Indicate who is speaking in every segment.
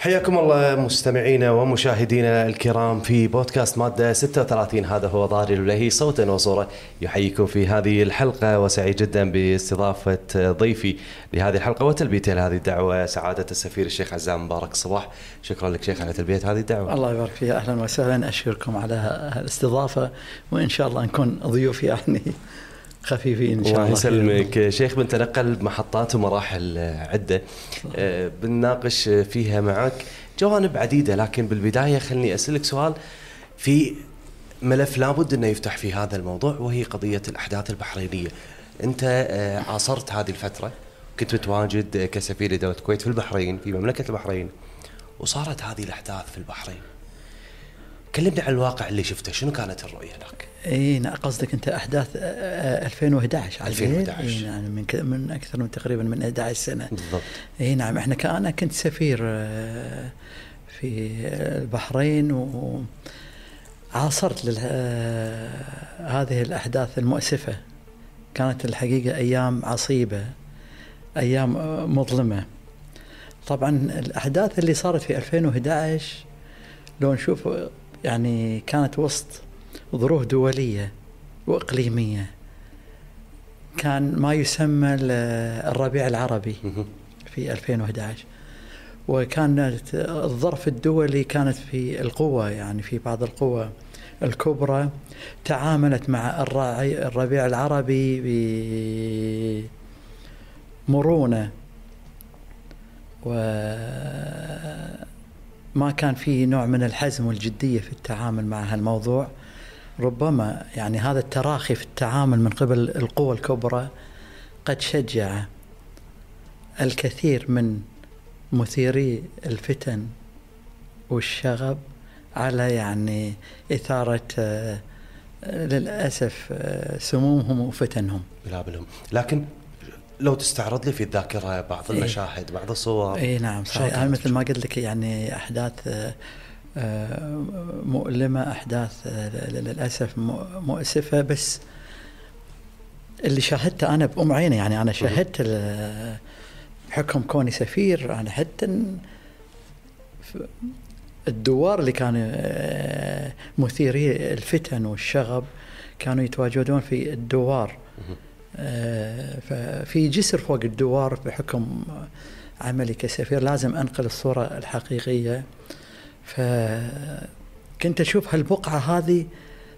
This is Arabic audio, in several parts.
Speaker 1: حياكم الله مستمعينا ومشاهدينا الكرام في بودكاست مادة 36 هذا هو ضاري الولهي صوتا وصورة يحييكم في هذه الحلقة وسعيد جدا باستضافة ضيفي لهذه الحلقة وتلبيته لهذه الدعوة سعادة السفير الشيخ عزام مبارك الصباح شكرا لك شيخ على تلبية هذه الدعوة.
Speaker 2: الله يبارك فيها أهلا وسهلا. أشكركم على الاستضافة وإن شاء الله نكون ضيوف يعني. خفيفين إن شاء الله
Speaker 1: الله. يسلمك. شيخ بنتنقل بمحطات ومراحل عدة. آه، بنناقش فيها معك جوانب عديدة لكن بالبداية خلني أسألك سؤال. في ملف لابد إنه يفتح في هذا الموضوع وهي قضية الأحداث البحرينية. أنت آه، عاصرت هذه الفترة كنت متواجد كسفير لدوله الكويت في البحرين في مملكة البحرين وصارت هذه الأحداث في البحرين. كلمني عن الواقع اللي شفته شنو كانت الرؤية هناك؟
Speaker 2: إي نعم قصدك أنت أحداث 2011
Speaker 1: 2011
Speaker 2: إي نعم من من أكثر من تقريبا من 11 سنة.
Speaker 1: بالضبط.
Speaker 2: إي نعم إحنا أنا كنت سفير في البحرين و عاصرت هذه الأحداث المؤسفة. كانت الحقيقة أيام عصيبة أيام مظلمة. طبعا الأحداث اللي صارت في 2011 لو نشوف يعني كانت وسط ظروف دولية وإقليمية. كان ما يسمى الربيع العربي في 2011 وكانت الظرف الدولي كانت في القوة يعني في بعض القوى الكبرى. تعاملت مع الربيع العربي بمرونة. وما كان في نوع من الحزم والجدية في التعامل مع هالموضوع. ربما يعني هذا التراخي في التعامل من قبل القوى الكبرى قد شجع الكثير من مثيري الفتن والشغب على يعني إثارة آه، للأسف آه، سمومهم وفتنهم.
Speaker 1: بلا لكن لو تستعرض لي في الذاكرة بعض إيه. المشاهد بعض الصور.
Speaker 2: اي نعم. صحيح. أنا مثل ما قلت لك يعني أحداث آه، مؤلمة أحداث للأسف مؤسفة. بس اللي شاهدته أنا بأم عيني يعني أنا شاهدت حكم كوني سفير. أنا حتى الدوار اللي كانوا آه، مثيري الفتن والشغب كانوا يتواجدون في الدوار. آه، ففي جسر فوق الدوار بحكم عملي كسفير لازم أنقل الصورة الحقيقية. فكنت أشوف هالبقعة هذه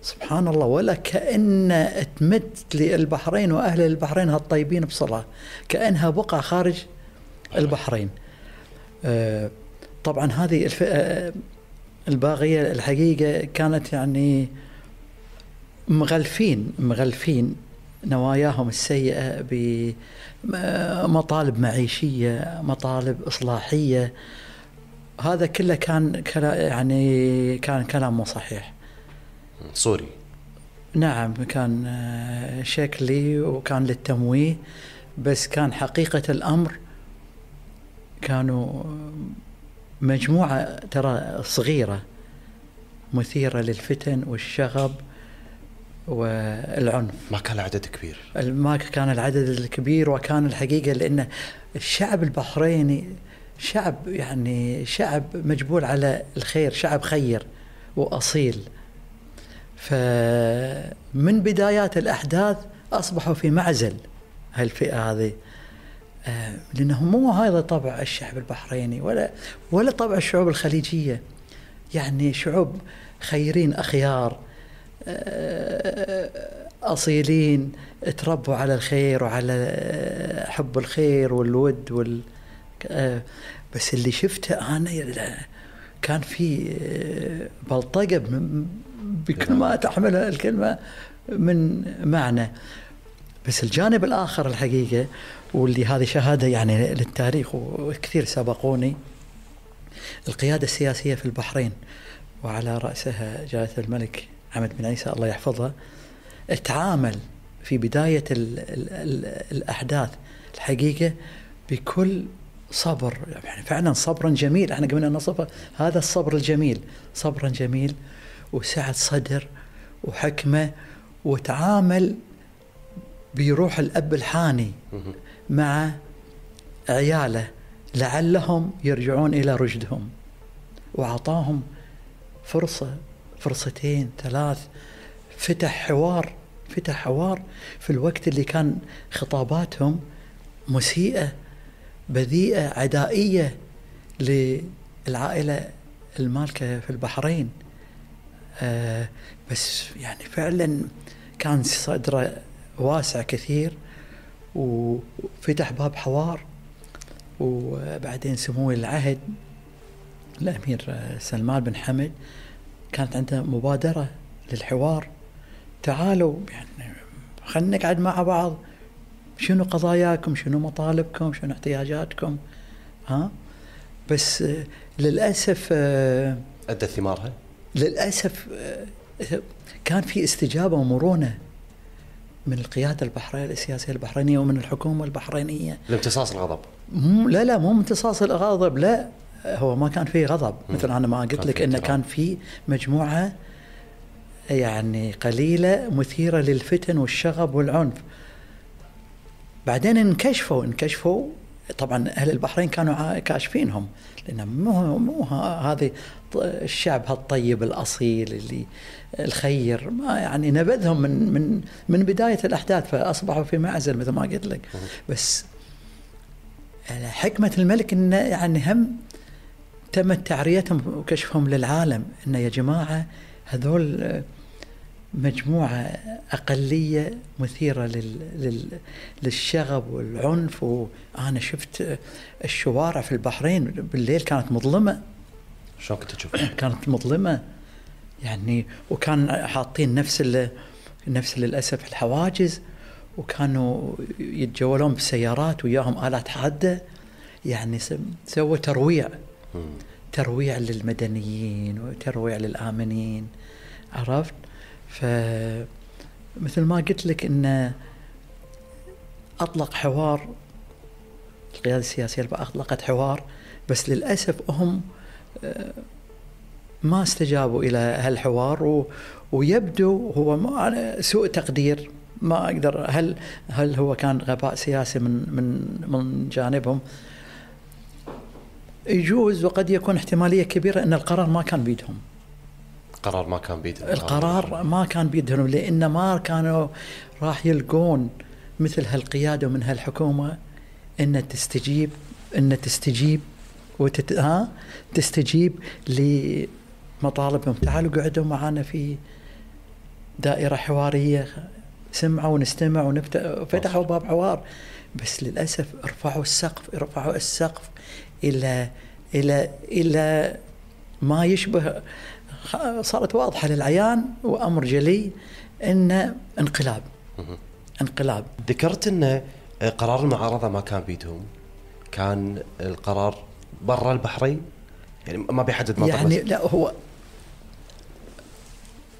Speaker 2: سبحان الله ولا كأن تمد للبحرين وأهل البحرين هالطيبين بصلاة كأنها بقعة خارج البحرين. آه، طبعا هذه الفئة الباغية الحقيقة كانت يعني مغلفين مغلفين. نواياهم السيئة بمطالب معيشية مطالب إصلاحية. هذا كله كان يعني كان كلام مو صحيح.
Speaker 1: صوري
Speaker 2: نعم كان آه، شكلي وكان للتمويه بس كان حقيقة الأمر كانوا مجموعة ترى صغيرة مثيرة للفتن والشغب. والعنف.
Speaker 1: ما كان العدد كبير.
Speaker 2: ما كان العدد الكبير وكان الحقيقة لأن الشعب البحريني شعب يعني شعب مجبول على الخير شعب خير وأصيل. فمن بدايات الأحداث أصبحوا في معزل هالفئة هذه. آه، لأنه مو هذا طبع الشعب البحريني ولا ولا طبع الشعوب الخليجية. يعني شعوب خيرين أخيار. أصيلين تربوا على الخير وعلى حب الخير والود وال بس اللي شفته أنا كان في بلطقه بكل ما تحملها الكلمة من معنى. بس الجانب الآخر الحقيقة واللي هذه شهادة يعني للتاريخ وكثير سبقوني القيادة السياسية في البحرين وعلى رأسها جلاله الملك حمد بن عيسى الله يحفظها تعامل في بداية ال ال ال الأحداث الحقيقة بكل صبر. يعني فعلا صبرا جميل. إحنا قمنا نصفه. هذا الصبر الجميل. صبرا جميل وسعة صدر وحكمة وتعامل بروح الأب الحاني مع عياله لعلهم يرجعون إلى رشدهم وأعطاهم فرصة فرصتين ثلاث. فتح حوار فتح حوار في الوقت اللي كان خطاباتهم مسيئة بذيئة عدائية للعائلة المالكة في البحرين. آه بس يعني فعلا كان صدره واسع كثير وفتح باب حوار وبعدين سمو العهد الامير سلمان بن حمد. كانت عنده مبادرة للحوار. تعالوا يعني خلينا نقعد مع بعض. شنو قضاياكم؟ شنو مطالبكم؟ شنو احتياجاتكم؟ ها؟ بس للأسف
Speaker 1: آه، أدى ثمارها؟
Speaker 2: للأسف آه، كان في استجابة ومرونة من القيادة البحرينيه السياسية البحرينية ومن الحكومة البحرينية.
Speaker 1: لامتصاص الغضب.
Speaker 2: لا لا مو امتصاص الغضب لا. هو ما كان في غضب. مثل أنا ما قلت لك إنه كان في مجموعة يعني قليلة مثيرة للفتن والشغب والعنف. بعدين انكشفوا انكشفوا. طبعا أهل البحرين كانوا كاشفينهم لأن مو مو هذه الشعب هالطيب الأصيل اللي الخير ما يعني نبذهم من من من بداية الأحداث فأصبحوا في معزل مثل ما قلت لك. بس حكمة الملك إنه يعني هم تمت تعريتهم وكشفهم للعالم انه يا جماعة هذول مجموعة أقلية مثيرة لل... لل... للشغب والعنف. وأنا شفت الشوارع في البحرين بالليل كانت مظلمة.
Speaker 1: شلون كنت تشوف؟
Speaker 2: كانت مظلمة. يعني وكان حاطين نفس ال... نفس للأسف الحواجز وكانوا يتجولون بالسيارات وياهم آلات حادة. يعني سووا ترويع. ترويع للمدنيين وترويع للآمنين عرفت؟ فمثل ما قلت لك إن أطلق حوار القيادة السياسية أطلقت حوار بس للأسف هم آه، ما استجابوا إلى هالحوار ويبدو هو ما سوء تقدير ما أقدر هل هل هو كان غباء سياسي من من من جانبهم يجوز وقد يكون احتمالية كبيرة أن القرار ما كان بيدهم.
Speaker 1: القرار ما كان بيدهم.
Speaker 2: القرار ما كان بيدهم لأن ما كانوا راح يلقون مثل هالقيادة ومن هالحكومة أن تستجيب أن تستجيب وتت... ها؟ تستجيب لمطالبهم. تعالوا قعدوا معنا في دائرة حوارية سمعوا ونستمع ونفتحوا باب حوار. بس للأسف ارفعوا السقف ارفعوا السقف. إلى إلى إلى ما يشبه صارت واضحة للعيان وأمر جلي انه انقلاب. انقلاب.
Speaker 1: ذكرت إن قرار المعارضة ما كان بيدهم. كان القرار برا البحرين؟ يعني ما بيحدد
Speaker 2: منطقه يعني لا هو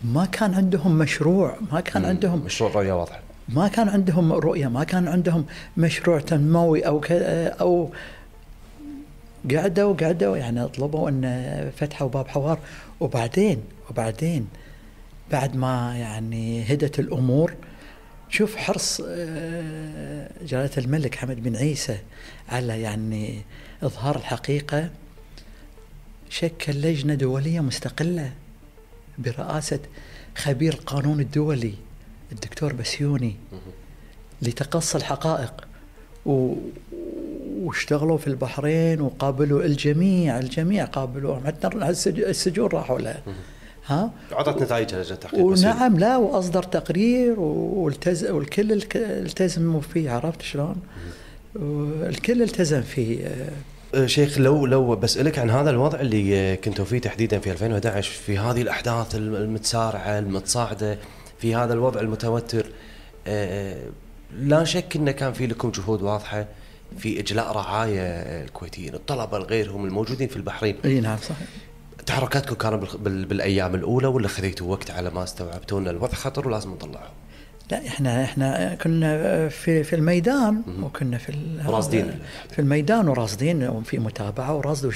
Speaker 2: ما كان عندهم مشروع ما كان عندهم
Speaker 1: مشروع رؤية واضحة.
Speaker 2: ما كان عندهم رؤية ما كان عندهم مشروع تنموي أو أو قعدوا قعدوا يعني طلبوا إن فتحوا باب حوار. وبعدين وبعدين بعد ما يعني هدت الأمور شوف حرص آه، جلالة الملك حمد بن عيسى على يعني إظهار الحقيقة. شكل لجنه دوليه مستقلة برئاسة خبير القانون الدولي الدكتور بسيوني لتقصي الحقائق. و واشتغلوا في البحرين وقابلوا الجميع الجميع قابلوهم. حتى السجون راحوا له.
Speaker 1: ها؟ أعطت نتائجها
Speaker 2: التحقيق ونعم لا وأصدر تقرير والتز... والكل التزموا فيه عرفت شلون؟ الكل التزم فيه.
Speaker 1: أه، شيخ لو لو بسألك عن هذا الوضع اللي كنتوا فيه تحديدا في 2011 في هذه الأحداث المتسارعة المتصاعدة في هذا الوضع المتوتر أه، لا شك انه كان في لكم جهود واضحة. في إجلاء رعايا الكويتيين الطلبة غيرهم الموجودين في البحرين.
Speaker 2: إي نعم صحيح.
Speaker 1: تحركاتكم كانت بالأيام الأولى ولا خذيتوا وقت على ما استوعبتوا إن الوضع خطر ولازم نطلعهم؟
Speaker 2: لا إحنا إحنا كنا في في الميدان وكنا في
Speaker 1: راصدين
Speaker 2: في الميدان وراصدين وفي متابعة وراصد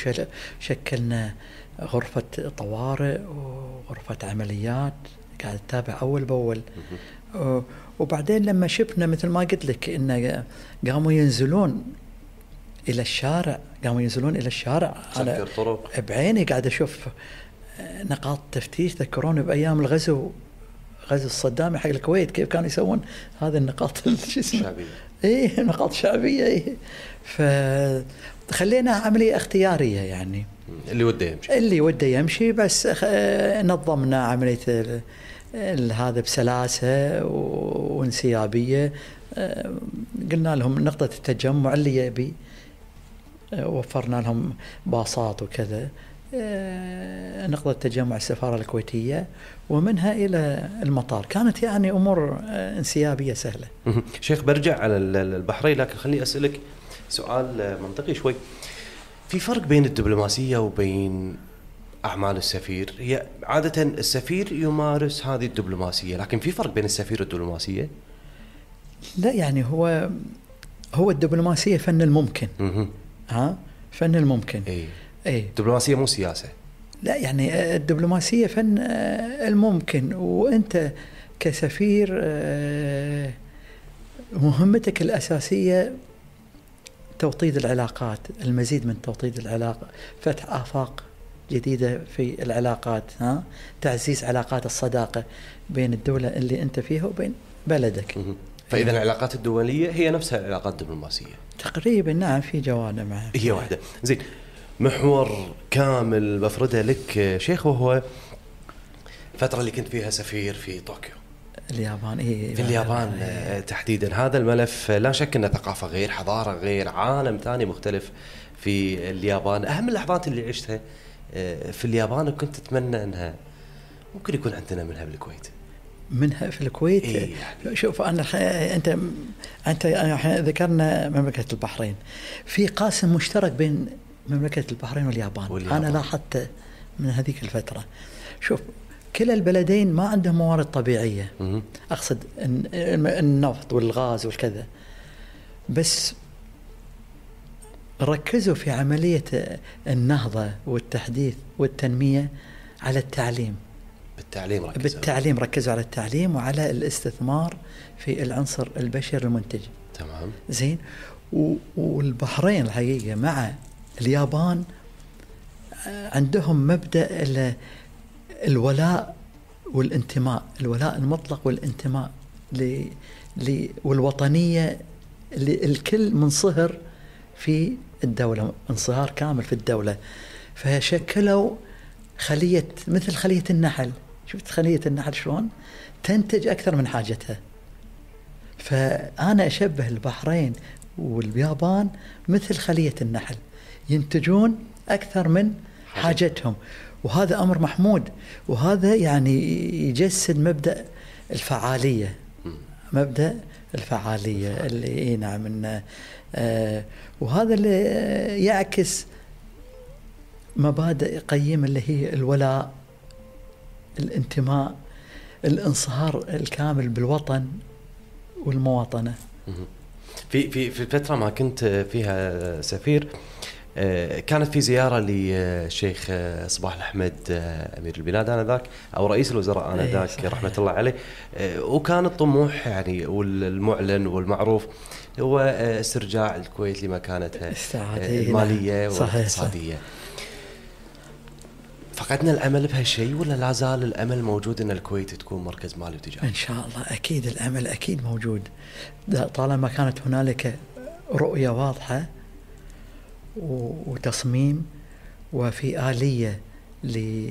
Speaker 2: وشكلنا غرفة طوارئ وغرفة عمليات قاعد تتابع أول بأول. وبعدين لما شفنا مثل ما قلت لك إن قاموا ينزلون إلى الشارع قاموا ينزلون إلى الشارع
Speaker 1: سكر طرق
Speaker 2: بعيني قاعد أشوف نقاط تفتيش تذكروني بأيام الغزو غزو الصدامي حق الكويت كيف كانوا يسوون هذه النقاط شو اسمه؟
Speaker 1: شعبية.
Speaker 2: إيه نقاط شعبية إيه. فخلينا عملية اختيارية يعني.
Speaker 1: اللي وده يمشي.
Speaker 2: اللي وده يمشي بس نظمنا عملية هذا بسلاسة وانسيابية. آه، قلنا لهم نقطة التجمع اللي يبي. آه، وفرنا لهم باصات وكذا. آه، نقطة تجمع السفارة الكويتية ومنها إلى المطار. كانت يعني أمور انسيابية سهلة.
Speaker 1: شيخ برجع على ال- ال- البحرين لكن خليني أسألك سؤال منطقي شوي. في فرق بين الدبلوماسية وبين أعمال السفير. هي عادة السفير يمارس هذه الدبلوماسية لكن في فرق بين السفير والدبلوماسية؟
Speaker 2: لا يعني هو هو الدبلوماسية فن الممكن. ها؟ فن الممكن.
Speaker 1: إي.
Speaker 2: إي.
Speaker 1: الدبلوماسية مو سياسة.
Speaker 2: لا يعني الدبلوماسية فن آه، الممكن. وأنت كسفير آه، مهمتك الأساسية توطيد العلاقات المزيد من توطيد العلاقة فتح آفاق. جديدة في العلاقات ها؟ تعزيز علاقات الصداقة بين الدولة اللي أنت فيها وبين بلدك.
Speaker 1: مهم. فإذا العلاقات الدولية هي نفسها العلاقات الدبلوماسية.
Speaker 2: تقريبا نعم في جوانب معها.
Speaker 1: هي واحدة. زين محور كامل بفرده لك شيخ وهو الفترة اللي كنت فيها سفير في طوكيو.
Speaker 2: اليابان إيه
Speaker 1: في اليابان آه، تحديدا. هذا الملف لا شك أنه ثقافة غير حضارة غير عالم ثاني مختلف في اليابان. أهم اللحظات اللي عشتها في اليابان وكنت أتمنى أنها ممكن يكون عندنا منها بالكويت
Speaker 2: منها في الكويت
Speaker 1: إيه يعني.
Speaker 2: شوف أنا. انت أنت إحنا ذكرنا مملكة البحرين في قاسم مشترك بين مملكة البحرين واليابان,
Speaker 1: واليابان.
Speaker 2: أنا لاحظت من هذيك الفترة شوف كلا البلدين ما عندهم موارد طبيعية
Speaker 1: مهم.
Speaker 2: أقصد النفط والغاز والكذا بس ركزوا في عملية النهضة والتحديث والتنمية على التعليم.
Speaker 1: بالتعليم ركزوا.
Speaker 2: بالتعليم ركزوا على التعليم وعلى الاستثمار في العنصر البشري المنتج.
Speaker 1: تمام.
Speaker 2: زين. والبحرين الحقيقة مع اليابان آه، عندهم مبدأ ال- الولاء والانتماء الولاء المطلق والانتماء ل ل- والوطنية اللي الكل منصهر في الدولة انصهار كامل في الدولة. فشكلوا خلية مثل خلية النحل. شفت خلية النحل شلون؟ تنتج أكثر من حاجتها. فأنا أشبه البحرين واليابان مثل خلية النحل. ينتجون أكثر من حاجتهم. وهذا أمر محمود. وهذا يعني يجسد مبدأ الفعالية. مبدأ الفعالية اللي إيه نعم آه وهذا اللي آه، يعكس مبادئ قيمة اللي هي الولاء الانتماء الانصهار الكامل بالوطن والمواطنة.
Speaker 1: في في في الفترة ما كنت فيها سفير آه، كانت في زيارة للشيخ آه، صباح الأحمد آه، أمير البلاد آنذاك أو رئيس الوزراء
Speaker 2: إيه،
Speaker 1: آنذاك
Speaker 2: صحيح.
Speaker 1: رحمة الله عليه آه، وكان الطموح يعني والمعلن والمعروف هو آه، استرجاع الكويت لمكانتها آه، الماليه
Speaker 2: نعم. صحيح،
Speaker 1: والاقتصاديه فقدنا الأمل بهالشيء ولا لا زال الأمل موجود إن الكويت تكون مركز مالي وتجاري؟
Speaker 2: إن شاء الله أكيد الأمل أكيد موجود طالما كانت هنالك رؤية واضحة و- وتصميم وفي آلية ل-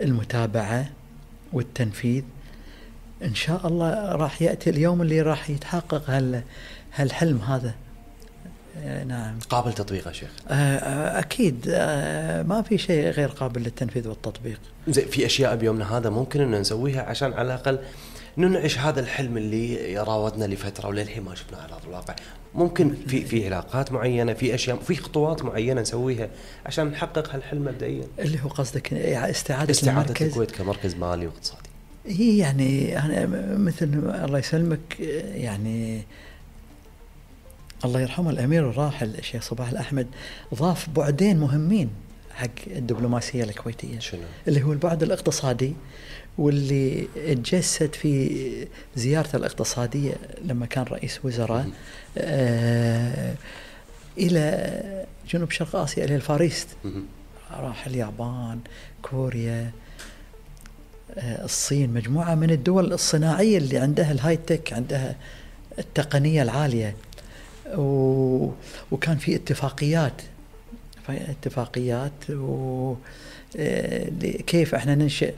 Speaker 2: للمتابعة والتنفيذ إن شاء الله راح يأتي اليوم اللي راح يتحقق هال هالحلم هذا. آه، نعم.
Speaker 1: قابل تطبيقه شيخ؟
Speaker 2: آه، آه، أكيد. آه، ما في شيء غير قابل للتنفيذ والتطبيق.
Speaker 1: زين في أشياء بيومنا هذا ممكن ان نسويها عشان على الأقل ننعش هذا الحلم اللي يراودنا لفترة وللحين ما شفناه على أرض الواقع. ممكن في في علاقات معينة في أشياء في خطوات معينة نسويها عشان نحقق هالحلم مبدئيا.
Speaker 2: اللي هو قصدك استعادة,
Speaker 1: استعادة
Speaker 2: المركز؟
Speaker 1: الكويت كمركز مالي واقتصادي.
Speaker 2: هي يعني أنا مثل الله يسلمك يعني الله يرحمه الأمير الراحل الشيخ صباح الأحمد ضاف بعدين مهمين حق الدبلوماسية الكويتية
Speaker 1: شنو؟
Speaker 2: اللي هو البعد الاقتصادي واللي تجسد في زيارته الاقتصادية لما كان رئيس وزراء آه إلى جنوب شرق آسيا إلى الفاريست. راح اليابان كوريا آه، الصين مجموعة من الدول الصناعية اللي عندها الهاي تك عندها التقنية العالية. و... وكان في اتفاقيات اتفاقيات و آه، كيف إحنا ننشئ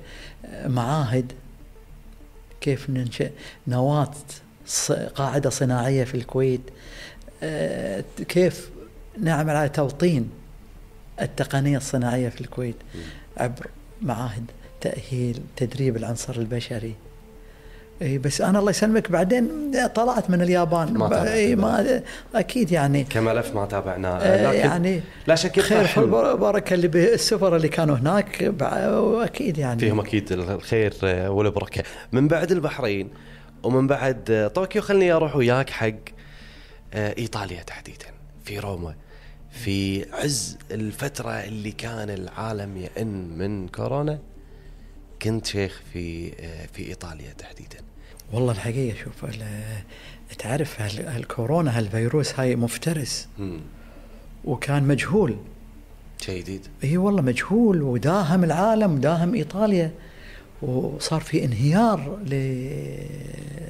Speaker 2: معاهد كيف ننشئ نواة قاعدة صناعية في الكويت. آه، كيف نعمل على توطين التقنية الصناعية في الكويت عبر معاهد. تأهيل تدريب العنصر البشري. اي بس أنا الله يسلمك بعدين طلعت من اليابان.
Speaker 1: ما البلد.
Speaker 2: ما أكيد يعني.
Speaker 1: كملف ما تابعناه.
Speaker 2: آه،
Speaker 1: لكن
Speaker 2: يعني
Speaker 1: لا شك
Speaker 2: خير في البركه اللي بالسفر اللي كانوا هناك وأكيد يعني.
Speaker 1: فيهم أكيد الخير آه، والبركة. من بعد البحرين ومن بعد آه، طوكيو خلني أروح وياك حق آه، إيطاليا تحديدا. في روما في عز الفترة اللي كان العالم يئن من كورونا. كنت شيخ في آه، في إيطاليا تحديدا.
Speaker 2: والله الحقيقة شوف تعرف الكورونا هالفيروس هاي مفترس.
Speaker 1: مم.
Speaker 2: وكان مجهول.
Speaker 1: شيء جديد
Speaker 2: إي والله مجهول وداهم العالم وداهم إيطاليا. وصار في انهيار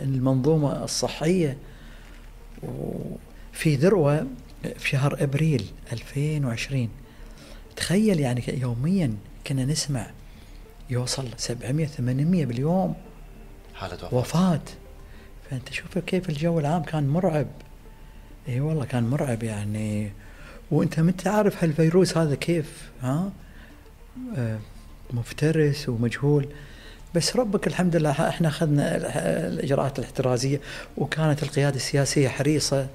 Speaker 2: للمنظومة الصحية. وفي ذروة في شهر أبريل 2020 تخيل يعني يوميا كنا نسمع يوصل 700 800 باليوم.
Speaker 1: حالة وفاة.
Speaker 2: وفاة. فأنت شوف كيف الجو العام كان مرعب. إي والله كان مرعب يعني. وأنت ما عارف هالفيروس هذا كيف ها؟ آه، مفترس ومجهول. بس ربك الحمد لله إحنا أخذنا ال- الإجراءات الاحترازية وكانت القيادة السياسية حريصة.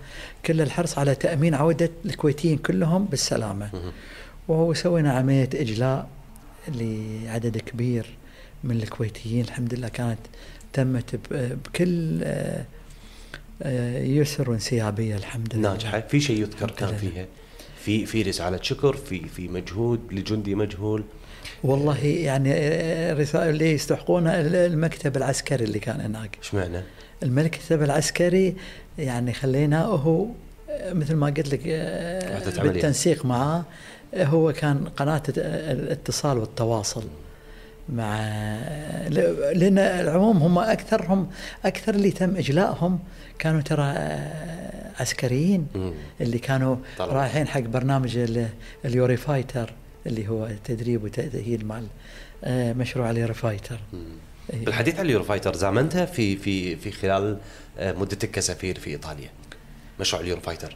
Speaker 2: كل الحرص على تأمين عودة الكويتيين كلهم
Speaker 1: بالسلامة.
Speaker 2: وسوينا عملية إجلاء. لعدد كبير من الكويتيين الحمد لله كانت تمت بكل آه، آه، يسر وانسيابيه الحمد لله
Speaker 1: ناجحة في شيء يذكر كان. فيها في في رسالة شكر في في مجهود لجندي مجهول
Speaker 2: والله يعني آه، رسائل اللي يستحقونها المكتب العسكري اللي كان هناك
Speaker 1: إيش معنى؟
Speaker 2: المكتب العسكري يعني خليناه هو مثل ما قلت لك. بالتنسيق معاه هو كان قناة الاتصال والتواصل مع ل- لأن العموم هم اكثرهم أكثر اللي تم اجلائهم كانوا ترى عسكريين. اللي كانوا
Speaker 1: طلبة.
Speaker 2: رايحين حق برنامج ال- اليوري فايتر اللي هو تدريب وتأهيل مع آه، مشروع اليوري فايتر.
Speaker 1: بالحديث عن ال Eurofighter زامنتها في في في خلال آه، مدتك كسفير في إيطاليا مشروع اليورو فايتر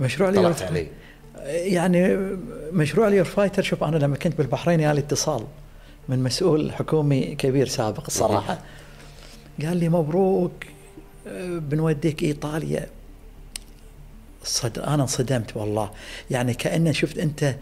Speaker 2: مشروع اليوري
Speaker 1: عليه
Speaker 2: يعني مشروع ال Eurofighter شوف أنا لما كنت بالبحرين يا لي اتصال من مسؤول حكومي كبير سابق الصراحة. قال لي مبروك بنوديك إيطاليا. صد... أنا انصدمت والله. يعني كأنه شفت أنت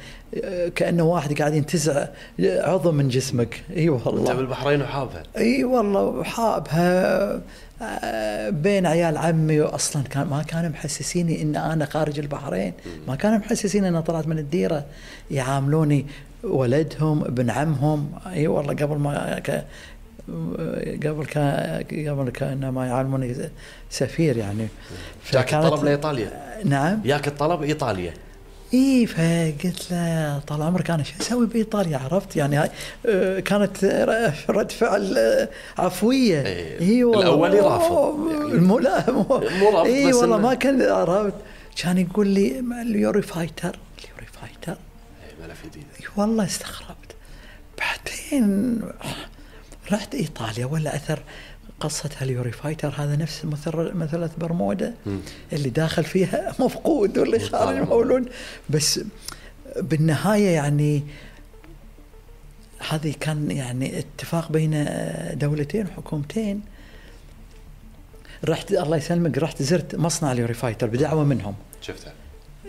Speaker 2: آه، كأنه واحد قاعد ينتزع عضو من جسمك. إي
Speaker 1: انت
Speaker 2: والله
Speaker 1: بالبحرين وحابها.
Speaker 2: إي والله حابها آه، بين عيال عمي واصلا كان ما كانوا محسسيني إن أنا خارج البحرين. ما كانوا محسسين إن طلعت من الديرة. يعاملوني ولدهم ابن عمهم. إي والله قبل ما قبل كان قبل كان ما يعلموني سفير يعني.
Speaker 1: جاك الطلب لإيطاليا؟
Speaker 2: نعم.
Speaker 1: ياك الطلب إيطاليا.
Speaker 2: إي فقلت له طال عمرك أنا شو أسوي بإيطاليا؟ عرفت؟ يعني هاي آه، كانت رد فعل آه،
Speaker 1: عفوية.
Speaker 2: إي والله
Speaker 1: الأولي رافض. يعني.
Speaker 2: المو لا مو.
Speaker 1: رافض، إي
Speaker 2: والله ما كان عرفت؟ كان يقول لي "ما ال Eurofighter؟ ال Eurofighter؟
Speaker 1: إيه، ملف جديد
Speaker 2: اي والله استغربت. بعدين رحت إيطاليا ولا أثر قصة هال Eurofighter؟ هذا نفس مثل مثلث برمودا. اللي داخل فيها مفقود واللي خارج. مولود بس بالنهاية يعني هذه كان يعني اتفاق بين دولتين وحكومتين. رحت الله يسلمك رحت زرت مصنع ال Eurofighter بدعوة منهم.
Speaker 1: شفتها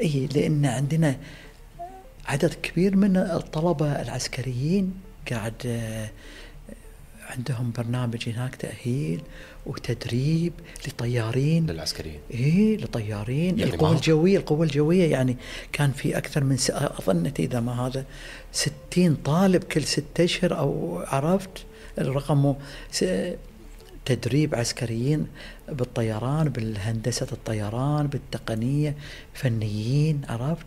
Speaker 2: اي لأن عندنا عدد كبير من الطلبة العسكريين قاعد عندهم برنامج هناك تأهيل وتدريب لطيارين
Speaker 1: للعسكريين.
Speaker 2: إيه لطيارين
Speaker 1: يعني
Speaker 2: القوة الجوية القوة الجوية يعني كان في أكثر من. أظن إذا ما هذا ستين طالب كل ستة أشهر أو عرفت الرقم. تدريب عسكريين بالطيران بالهندسة الطيران بالتقنية فنيين عرفت؟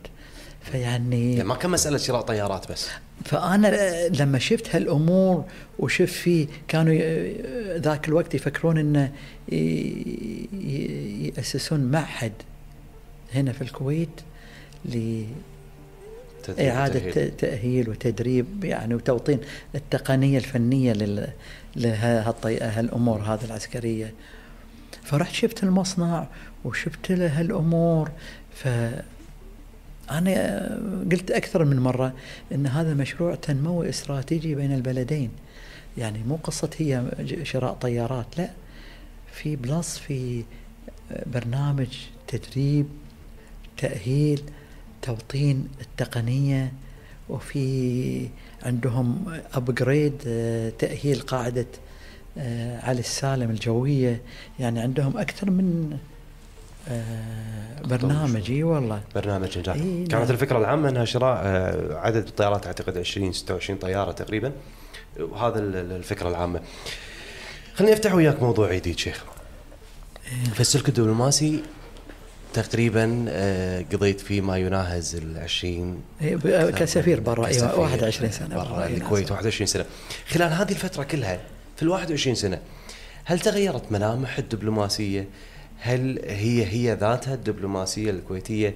Speaker 2: فيعني
Speaker 1: يعني ما كان مسألة شراء طيارات بس.
Speaker 2: فأنا لما شفت هالأمور وشفت في كانوا ذاك الوقت يفكرون إنه يأسسون معهد هنا في الكويت. ت- تأهيل وتدريب يعني وتوطين التقنية الفنية لل لهالطي... هالأمور هذه العسكرية فرحت شفت المصنع وشفت له هالأمور ف أنا قلت أكثر من مرة أن هذا مشروع تنموي استراتيجي بين البلدين. يعني مو قصة هي شراء طيارات لا. في plus في برنامج تدريب تأهيل توطين التقنية وفي عندهم upgrade تأهيل قاعدة آه، علي السالم الجوية. يعني عندهم أكثر من آه، برنامج إي والله.
Speaker 1: برنامج نجاح
Speaker 2: إيه،
Speaker 1: كانت
Speaker 2: نعم.
Speaker 1: الفكرة العامة إنها شراء آه، عدد الطيارات أعتقد 20 26 طيارة تقريبا. وهذا ال- ال- الفكرة العامة. خليني أفتح وياك موضوع جديد شيخ. في السلك الدبلوماسي تقريبا آه، قضيت فيه ما يناهز ال 20
Speaker 2: إيه، ب- كسفير برا. أيوه 21 سنة
Speaker 1: برا.
Speaker 2: إيه،
Speaker 1: الكويت
Speaker 2: نعم.
Speaker 1: 21 سنة. خلال هذه الفترة كلها في ال 21 سنة هل تغيرت ملامح الدبلوماسية؟ هل هي هي ذاتها الدبلوماسية الكويتية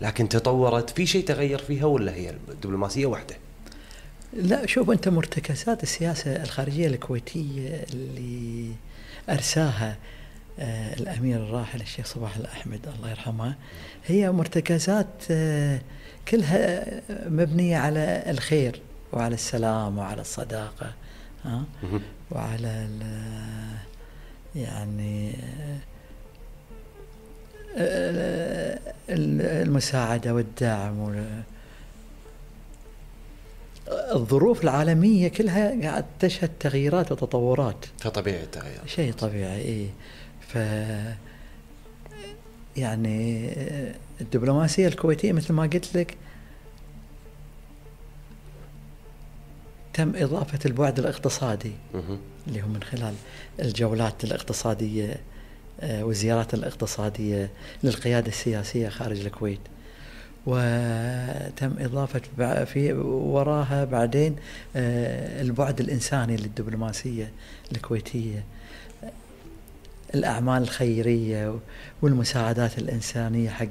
Speaker 1: لكن تطورت في شيء تغير فيها ولا هي الدبلوماسية واحدة؟
Speaker 2: لا شوف أنت مرتكزات السياسة الخارجية الكويتية اللي أرساها آه، الأمير الراحل الشيخ صباح الأحمد الله يرحمه هي مرتكزات آه، كلها مبنية على الخير وعلى السلام وعلى الصداقة ها
Speaker 1: مهم.
Speaker 2: وعلى يعني آه، المساعدة والدعم وال- الظروف العالمية كلها قاعد تشهد تغييرات وتطورات.
Speaker 1: فطبيعي التغير
Speaker 2: شيء طبيعي إيه. ف يعني الدبلوماسية الكويتية مثل ما قلت لك تم إضافة البعد الاقتصادي. اللي هو من خلال الجولات الاقتصادية والزيارات الاقتصادية للقيادة السياسية خارج الكويت. وتم إضافة في وراها بعدين آه، البعد الإنساني للدبلوماسية الكويتية. الأعمال الخيرية والمساعدات الإنسانية حق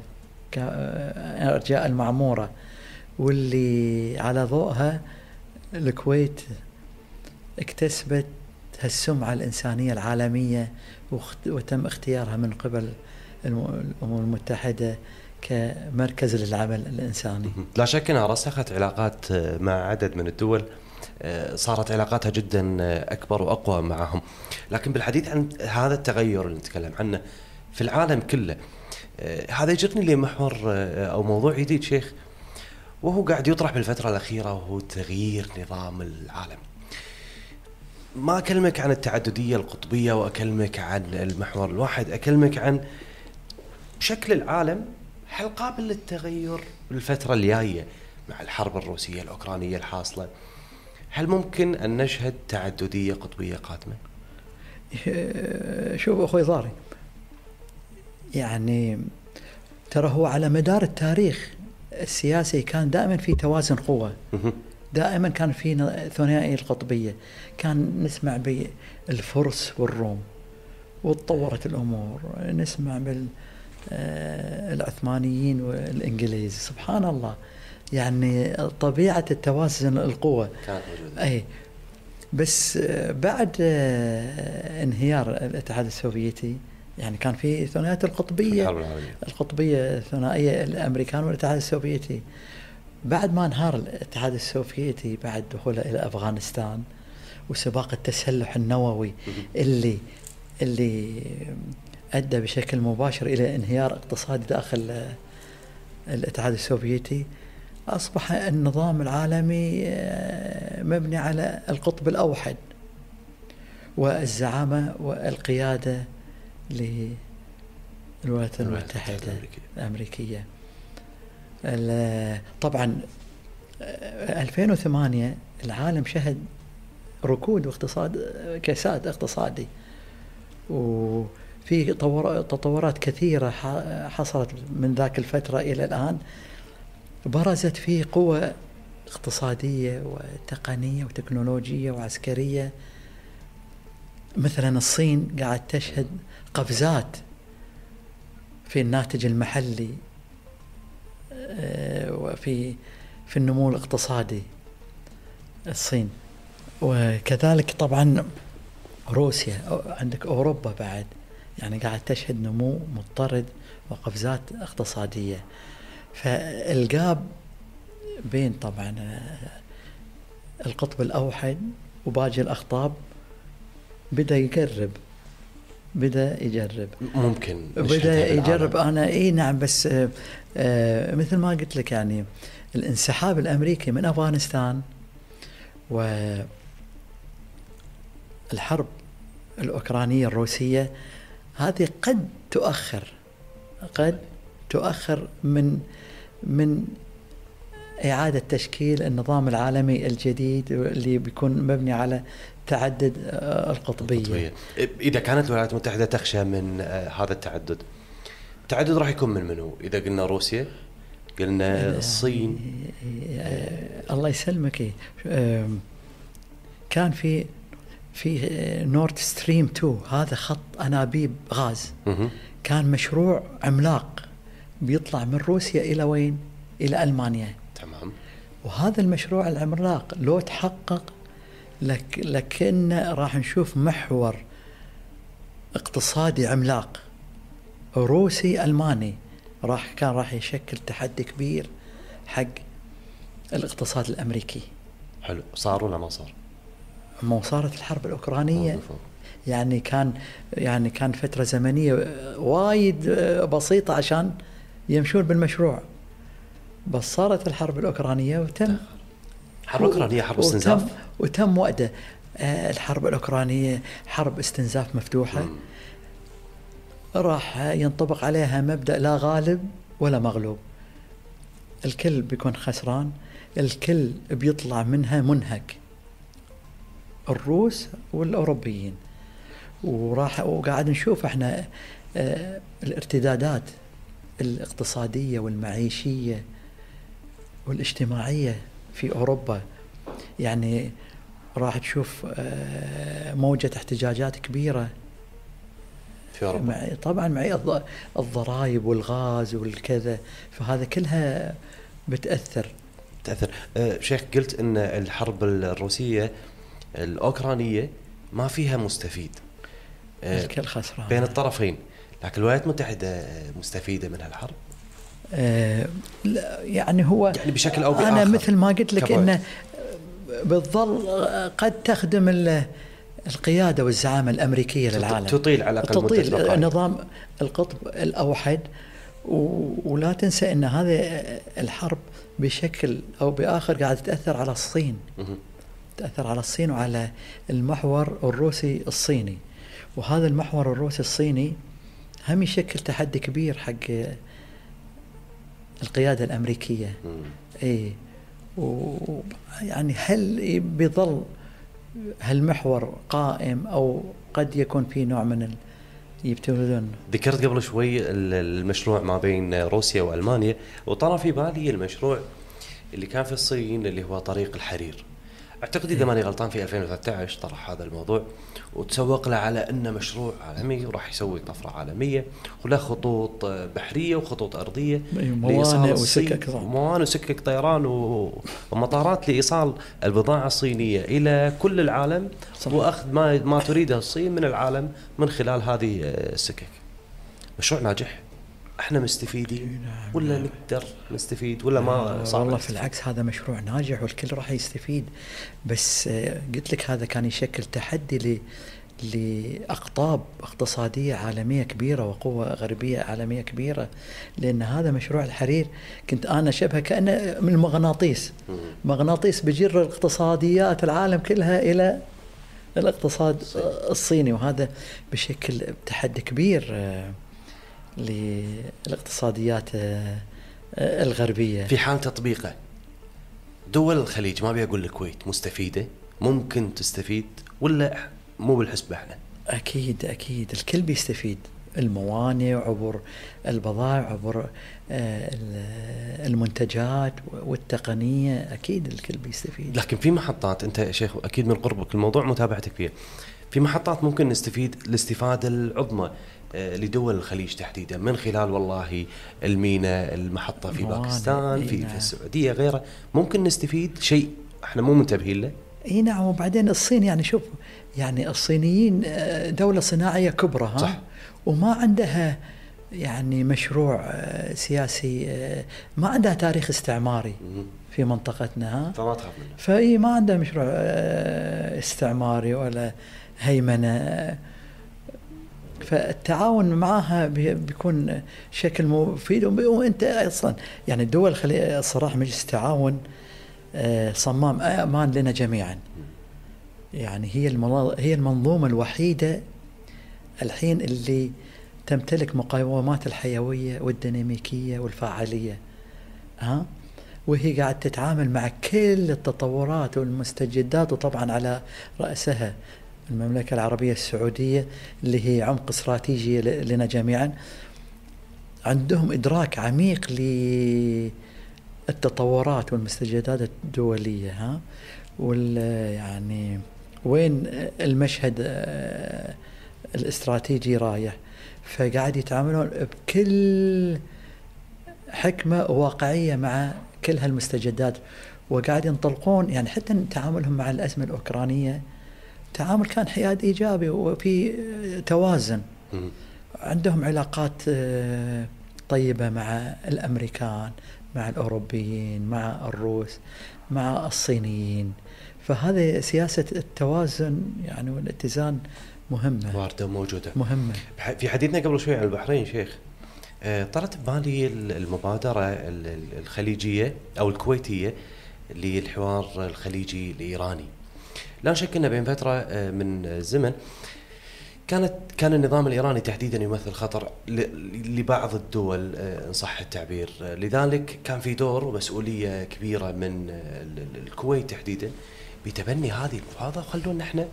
Speaker 2: آه، أرجاء المعمورة واللي على ضوءها الكويت اكتسبت هالسمعة الإنسانية العالمية وتم اختيارها من قبل الأمم المتحدة كمركز للعمل الإنساني.
Speaker 1: لا شك إنها رسخت علاقات آه، مع عدد من الدول آه، صارت علاقاتها جدا آه، أكبر وأقوى معهم. لكن بالحديث عن هذا التغير اللي نتكلم عنه في العالم كله هذا يجرني لمحور أو موضوع جديد شيخ وهو قاعد يطرح بالفترة الأخيرة وهو تغيير نظام العالم. ما أكلمك عن التعددية القطبية وأكلمك عن المحور الواحد أكلمك عن شكل العالم هل قابل للتغير بالفترة الجاية مع الحرب الروسية الأوكرانية الحاصلة هل ممكن أن نشهد تعددية قطبية قادمة؟
Speaker 2: شوف أخوي ضاري يعني ترى هو على مدار التاريخ السياسي كان دائما في توازن قوة
Speaker 1: مهم.
Speaker 2: دائما كان في ثنائي القطبية. كان نسمع بالفرس والروم وتطورت الأمور. نسمع بال آه، العثمانيين والإنجليز. سبحان الله. يعني طبيعة التوازن القوة.
Speaker 1: كانت موجودة.
Speaker 2: أي. بس آه، بعد آه، انهيار الاتحاد السوفيتي يعني كان في ثنائيات القطبية.
Speaker 1: الحرب العالمية.
Speaker 2: القطبية الثنائية الأمريكان والاتحاد السوفيتي. بعد ما انهار الاتحاد السوفيتي بعد دخوله إلى أفغانستان وسباق التسلح النووي اللي اللي أدى بشكل مباشر إلى انهيار اقتصادي داخل الاتحاد السوفيتي أصبح النظام العالمي آه، مبني على القطب الأوحد والزعامة والقيادة للولايات المتحدة
Speaker 1: الأمريكية.
Speaker 2: الأمريكية ال- طبعا آه، 2008 العالم شهد ركود واقتصاد كساد اقتصادي. وفي تطورات كثيرة حصلت من ذاك الفترة إلى الآن. برزت فيه قوة اقتصادية وتقنية وتكنولوجية وعسكرية. مثلا الصين قاعد تشهد قفزات في الناتج المحلي آه، وفي في النمو الاقتصادي الصين. وكذلك طبعا روسيا عندك أوروبا بعد يعني قاعد تشهد نمو مضطرد وقفزات اقتصادية. فالجاب بين طبعا آه، القطب الأوحد وباقي الاقطاب بدأ يقرب بدأ يجرب.
Speaker 1: ممكن
Speaker 2: بدأ يجرب. أنا إي نعم بس آه, آه مثل ما قلت لك يعني الانسحاب الأمريكي من أفغانستان و الحرب الأوكرانية الروسية هذه قد تؤخر قد تؤخر من من إعادة تشكيل النظام العالمي الجديد اللي بيكون مبني على تعدد آه، القطبية. القطبية
Speaker 1: إذا كانت الولايات المتحدة تخشى من آه، هذا التعدد التعدد راح يكون من منو؟ إذا قلنا روسيا قلنا الصين.
Speaker 2: الله يسلمك. كان في في نورد ستريم 2 هذا خط أنابيب غاز. كان مشروع عملاق بيطلع من روسيا إلى وين؟ إلى ألمانيا. تمام. وهذا المشروع العملاق لو تحقق لك لكن راح نشوف محور اقتصادي عملاق. روسي ألماني. راح كان راح يشكل تحدي كبير حق الاقتصاد الأمريكي.
Speaker 1: حلو. صار ولا ما صار؟
Speaker 2: ما صارت الحرب الأوكرانية. يعني كان يعني كان فترة زمنية وايد بسيطة عشان يمشون بالمشروع. بس صارت الحرب الأوكرانية وتم.
Speaker 1: حرب أوكرانية حرب استنزاف.
Speaker 2: وتم, وتم وعده آه، الحرب الأوكرانية حرب استنزاف مفتوحة. مم. راح ينطبق عليها مبدأ لا غالب ولا مغلوب. الكل بيكون خسران الكل بيطلع منها منهك. الروس والأوروبيين. وراح وقاعد نشوف إحنا آه الارتدادات الاقتصادية والمعيشية والاجتماعية في أوروبا. يعني راح تشوف آه موجة احتجاجات كبيرة.
Speaker 1: في اوروبا
Speaker 2: طبعا معي الضرائب والغاز والكذا فهذا كلها بتأثر.
Speaker 1: تاثر أه شيخ قلت إن الحرب الروسية الأوكرانية ما فيها مستفيد.
Speaker 2: أه الكل خسران.
Speaker 1: بين الطرفين. لكن الولايات المتحدة مستفيدة من هالحرب؟
Speaker 2: أه يعني هو
Speaker 1: يعني بشكل أو بآخر.
Speaker 2: أنا مثل ما قلت لك إنه بالظل قد تخدم القيادة والزعامة الأمريكية للعالم.
Speaker 1: تطيل على الاقل
Speaker 2: تطيل. نظام القطب الأوحد ولا تنسى إن هذه الحرب بشكل أو بآخر قاعدة تاثر على الصين. تأثر على الصين وعلى المحور الروسي الصيني. وهذا المحور الروسي الصيني هم يشكل تحدي كبير حق القيادة الأمريكية. اي ويعني هل بيظل هالمحور قائم أو قد يكون في نوع من يبتلون
Speaker 1: ذكرت قبل شوي المشروع ما بين روسيا وألمانيا وطرى في بالي المشروع اللي كان في الصين اللي هو طريق الحرير. أعتقد إذا ماني غلطان في 2013 طرح هذا الموضوع وتسوق له على أنه مشروع عالمي وراح يسوي طفرة عالمية وله خطوط بحرية وخطوط أرضية
Speaker 2: موانئ وسكك
Speaker 1: موانئ وسكك طيران ومطارات لإيصال البضاعة الصينية إلى كل العالم صح. وأخذ ما ما تريده الصين من العالم من خلال هذه السكك. مشروع ناجح إحنا مستفيدين نعم ولا نعم. نقدر نستفيد ولا ما
Speaker 2: صار والله في العكس هذا مشروع ناجح والكل راح يستفيد. بس آه، قلت لك هذا كان يشكل تحدي لأقطاب اقتصادية عالمية كبيرة وقوة غربية عالمية كبيرة لأن هذا مشروع الحرير. كنت أنا شبه كأنه من مغناطيس مغناطيس بجر الاقتصاديات العالم كلها إلى الاقتصاد الصيني وهذا بشكل تحدي كبير آه، للاقتصاديات آه، آه، الغربية.
Speaker 1: في حال تطبيقه دول الخليج ما ابي أقول الكويت مستفيدة؟ ممكن تستفيد ولا مو بالحسبة إحنا؟
Speaker 2: أكيد أكيد. الكل بيستفيد. الموانئ عبر البضائع عبر آه، المنتجات والتقنية أكيد الكل بيستفيد.
Speaker 1: لكن في محطات أنت يا شيخ أكيد من قربك الموضوع متابعتك فيها. في محطات ممكن نستفيد الاستفاده العظمى. لدول الخليج تحديدا من خلال والله المينا المحطة في باكستان في, في السعودية غيره. ممكن نستفيد شيء إحنا مو منتبهين له؟
Speaker 2: اي نعم. وبعدين الصين يعني شوف يعني الصينيين آه، دولة صناعية كبرى ها؟ صح. وما عندها يعني مشروع آه، سياسي آه، ما عندها تاريخ استعماري في منطقتنا ها؟
Speaker 1: فما تخاف منه
Speaker 2: فإي ما عندها مشروع استعماري ولا هيمنة فالتعاون معها بيكون شكل مفيد وانت أصلا يعني الدول الصراحه مجلس التعاون صمام أمان لنا جميعا. يعني هي هي المنظومة الوحيدة الحين اللي تمتلك مقاومات الحيوية والديناميكية والفاعلية ها؟ وهي قاعد تتعامل مع كل التطورات والمستجدات وطبعا على رأسها المملكة العربية السعودية اللي هي عمق استراتيجي لنا جميعا عندهم إدراك عميق للتطورات والمستجدات الدولية ها؟ وال يعني وين المشهد آه، الاستراتيجي رايح؟ فقاعد يتعاملون بكل حكمة وواقعيه مع كل هالمستجدات وقاعد ينطلقون يعني حتى تعاملهم مع الأزمة الأوكرانية تعامل كان حياد إيجابي وفي توازن. عندهم علاقات آه، طيبة مع الأمريكان مع الأوروبيين مع الروس مع الصينيين. فهذه سياسة التوازن يعني والاتزان مهمة.
Speaker 1: واردة موجودة.
Speaker 2: مهمة.
Speaker 1: في حديثنا قبل شوي عن البحرين شيخ آه، طرت ببالي المبادرة الخليجية أو الكويتية للحوار الخليجي الإيراني. لا شك أن بين فترة آه، من الزمن كانت كان النظام الإيراني تحديدا يمثل خطر لبعض الدول آه، إن صح التعبير، لذلك كان في دور ومسؤولية كبيرة من الكويت تحديدا بتبني هذه المفاوضه وخلونا إحنا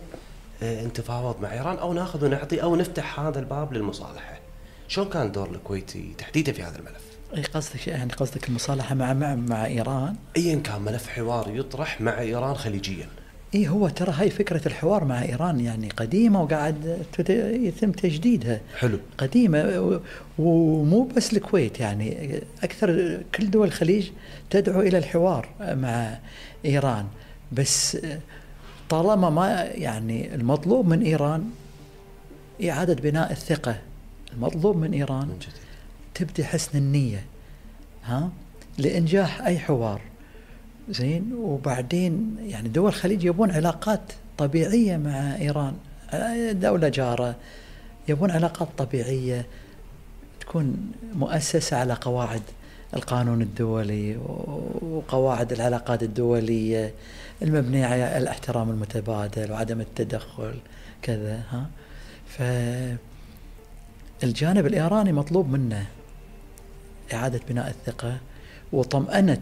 Speaker 1: آه، نتفاوض مع إيران أو ناخذ ونعطي أو نفتح هذا الباب للمصالحة. شلون كان دور الكويتي تحديدا في هذا الملف؟
Speaker 2: أي قصدك يعني قصدك المصالحة مع مع مع إيران؟
Speaker 1: ايا كان ملف حوار يطرح مع إيران خليجيا.
Speaker 2: اي هو ترى هاي فكرة الحوار مع إيران يعني قديمة وقاعد يتم تجديدها.
Speaker 1: حلو.
Speaker 2: قديمة ومو بس الكويت يعني أكثر كل دول الخليج تدعو إلى الحوار مع إيران. بس طالما ما يعني المطلوب من إيران إعادة بناء الثقة المطلوب من إيران من تبدي حسن النية ها؟ لإنجاح أي حوار. زين؟ وبعدين يعني دول الخليج يبون علاقات طبيعية مع إيران. دولة جارة. يبون علاقات طبيعية تكون مؤسسة على قواعد القانون الدولي وقواعد العلاقات الدولية المبنيه على الاحترام المتبادل وعدم التدخل كذا ها؟ ف الجانب الإيراني مطلوب منه إعادة بناء الثقة وطمأنة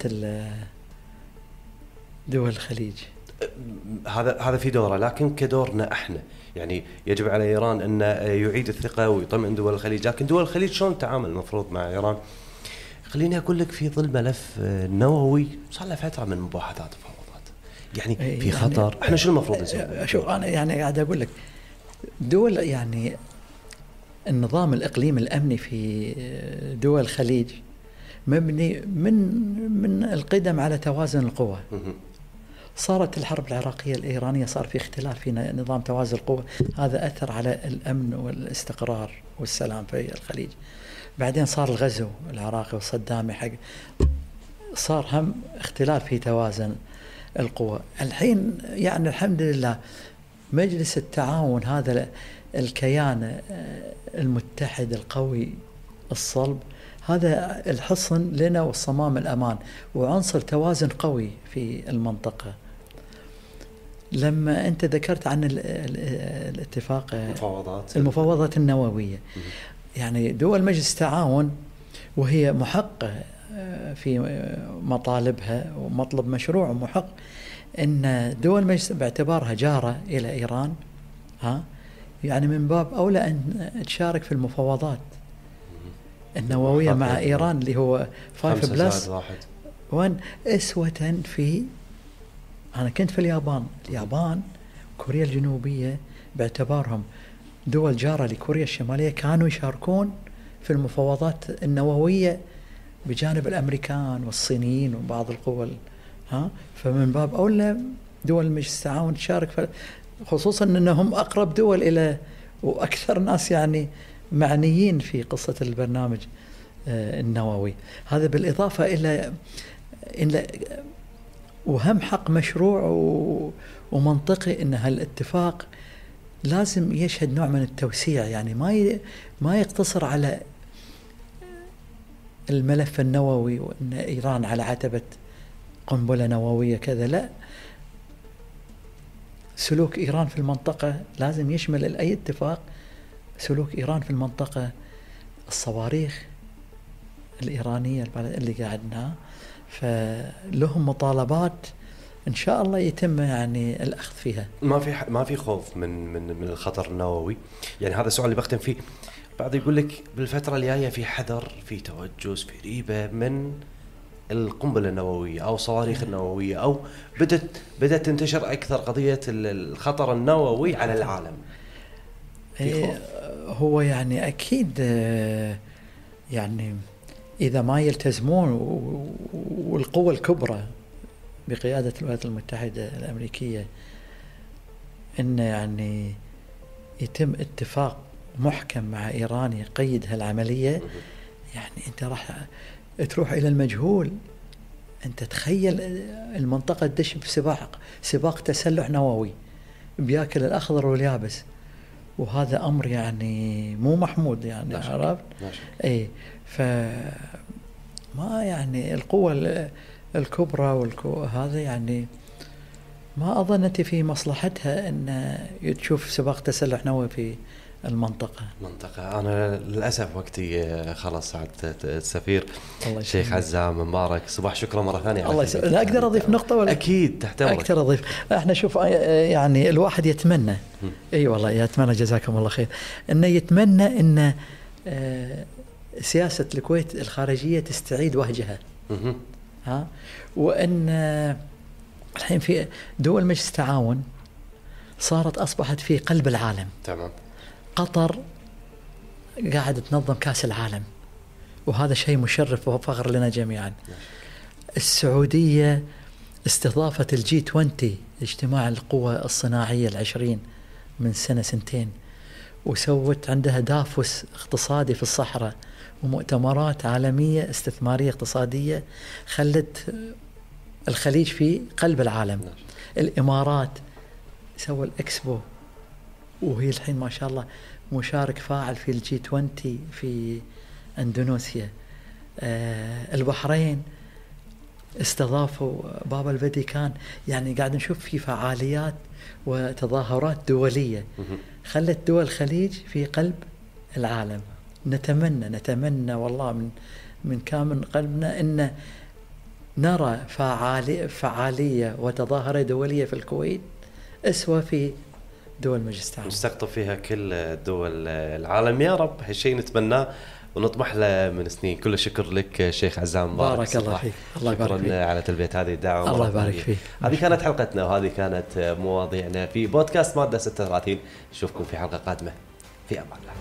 Speaker 2: دول الخليج.
Speaker 1: هذا هذا في دوره لكن كدورنا إحنا. يعني يجب على إيران أن يعيد الثقة ويطمئن دول الخليج. لكن دول الخليج شلون تتعامل المفروض مع إيران؟ خليني أقول لك في ظل ملف نووي صار له فترة من مباحثات وفوضات يعني إيه، في يعني خطر. يعني إحنا شو المفروض نسوي؟
Speaker 2: شوف أنا يعني قاعد أقول لك دول يعني النظام الاقليمي الأمني في دول الخليج مبني من من القدم على توازن القوى. صارت الحرب العراقية الإيرانية صار في اختلاف في نظام توازن القوى هذا أثر على الأمن والاستقرار والسلام في الخليج. بعدين صار الغزو العراقي والصدامي حق صار هم اختلاف في توازن القوى الحين يعني الحمد لله مجلس التعاون هذا الكيان المتحد القوي الصلب هذا الحصن لنا والصمام الأمان. وعنصر توازن قوي في المنطقة. لما أنت ذكرت عن الاتفاق
Speaker 1: المفاوضات.
Speaker 2: المفاوضات النووية. يعني دول مجلس التعاون وهي محقة آه، في مطالبها ومطلب مشروع ومحق إن دول مجلس باعتبارها جارة إلى إيران ها؟ يعني من باب أولى أن تشارك في المفاوضات النووية مع إيران اللي هو 5 بلس
Speaker 1: واحد.
Speaker 2: وان أسوة في أنا كنت في اليابان. اليابان كوريا الجنوبية باعتبارهم دول جارة لكوريا الشمالية كانوا يشاركون في المفاوضات النووية بجانب الأمريكان والصينيين وبعض القوى ال- ها؟ فمن باب أولى دول مجلس التعاون تشارك خصوصا إنهم أقرب دول إلى وأكثر ناس يعني معنيين في قصة البرنامج آه، النووي. هذا بالإضافة إلى إلى وهم حق مشروع و- ومنطقي إن هالاتفاق لازم يشهد نوع من التوسيع. يعني ما ي- ما يقتصر على الملف النووي وإن إيران على عتبة قنبلة نووية كذا لا. سلوك إيران في المنطقة لازم يشمل أي اتفاق. سلوك إيران في المنطقة الصواريخ الإيرانية اللي قعدناها فلهم مطالبات إن شاء الله يتم يعني الأخذ فيها.
Speaker 1: ما في ما في خوف من من من الخطر النووي. يعني هذا السؤال اللي بختم فيه بعض يقول لك بالفترة الجاية في حذر في توجس في ريبة من القنبلة النووية أو الصواريخ النووية أو بدت بدأت تنتشر أكثر قضية ال- الخطر النووي على العالم. في
Speaker 2: إيه،
Speaker 1: خوف.
Speaker 2: هو يعني أكيد آه، يعني إذا ما يلتزمون و- و- والقوى الكبرى بقيادة الولايات المتحدة الأمريكية إن يعني يتم اتفاق محكم مع إيران يقيد هالعملية يعني أنت راح تروح إلى المجهول. أنت تخيل المنطقة تدش بسباق سباق تسلح نووي بياكل الأخضر واليابس. وهذا أمر يعني مو محمود يعني
Speaker 1: لا شك.
Speaker 2: عرفت؟
Speaker 1: لا شك.
Speaker 2: اي ف ما يعني القوى ال- الكبرى والكو هذا يعني ما اظن في مصلحتها إن تشوف سباق تسلح نووي في المنطقة.
Speaker 1: منطقة أنا للأسف وقتي آه، خلص سعادة السفير
Speaker 2: الله
Speaker 1: شيخ. عزام مبارك. صباح شكرا مرة ثانية
Speaker 2: الله. يسلمك. لا أقدر أضيف نقطة ولا؟
Speaker 1: أكيد تحت أمرك
Speaker 2: أكثر أضيف. إحنا شوف آه، يعني الواحد يتمنى. إي والله يتمنى. جزاكم الله خير. إنه يتمنى إن آه، سياسة الكويت الخارجية تستعيد وهجها. ها؟ آه، الحين في دول مجلس التعاون صارت أصبحت في قلب العالم.
Speaker 1: تمام.
Speaker 2: قطر قاعدة تنظم كأس العالم. وهذا شيء مشرف وفخر لنا جميعا. السعودية استضافت الجي 20 اجتماع القوى الصناعية العشرين من سنة سنتين وسوت عندها دافوس اقتصادي في الصحراء ومؤتمرات عالمية استثمارية اقتصادية خلت الخليج في قلب العالم.
Speaker 1: نعم.
Speaker 2: الإمارات سوى الإكسبو وهي الحين ما شاء الله مشارك فاعل في الجي 20 في أندونيسيا. آه البحرين استضافوا بابا الفاتيكان. يعني قاعد نشوف في فعاليات وتظاهرات دولية.
Speaker 1: مهم.
Speaker 2: خلت دول الخليج في قلب العالم. نتمنى نتمنى والله من من كامل قلبنا إن نرى فعالية, فعالية وتظاهرة دولية في الكويت أسوأ في دول التعاون
Speaker 1: نستقطب فيها كل دول العالم يا رب هالشيء نتمناه ونطمح له من سنين كل الشكر لك شيخ عزام مبارك
Speaker 2: بارك الله. فيك. الله يبارك
Speaker 1: شكرا
Speaker 2: فيك.
Speaker 1: على تلبية هذه الدعوة
Speaker 2: الله يبارك. فيك.
Speaker 1: هذه كانت حلقتنا وهذه كانت مواضيعنا في بودكاست مادة 36 نشوفكم في حلقة قادمة في أمان الله